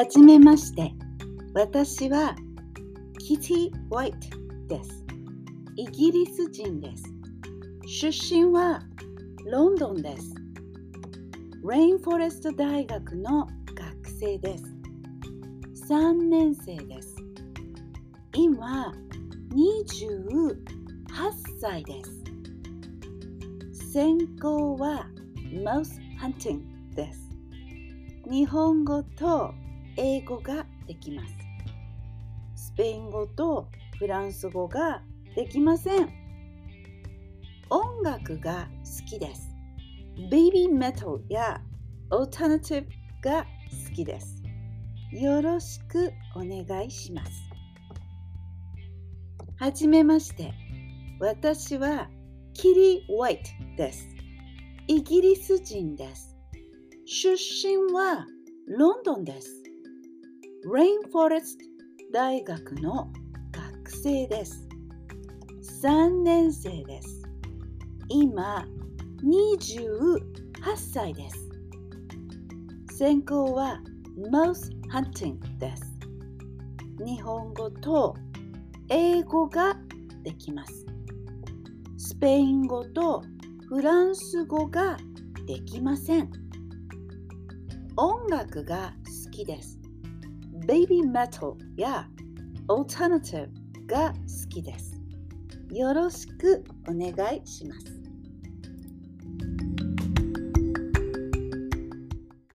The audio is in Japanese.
はじめまして。私はキティ・ホワイトです。イギリス人です。出身はロンドンです。レインフォレスト大学の学生です。3年生です。今、28歳です。専攻は Mouse Hunting です。日本語と英語ができます。スペイン語とフランス語ができません。音楽が好きです。ベイビーメタルやオルタナティブが好きです。よろしくお願いします。はじめまして。私はキリ・ホワイトです。イギリス人です。出身はロンドンです。レインフォレスト大学の学生です。3年生です。今、28歳です。専攻は Mouse Hunting です。日本語と英語ができます。スペイン語とフランス語ができません。音楽が好きです。ベイビーメタルやオルタナティブが好きです。よろしくお願いします。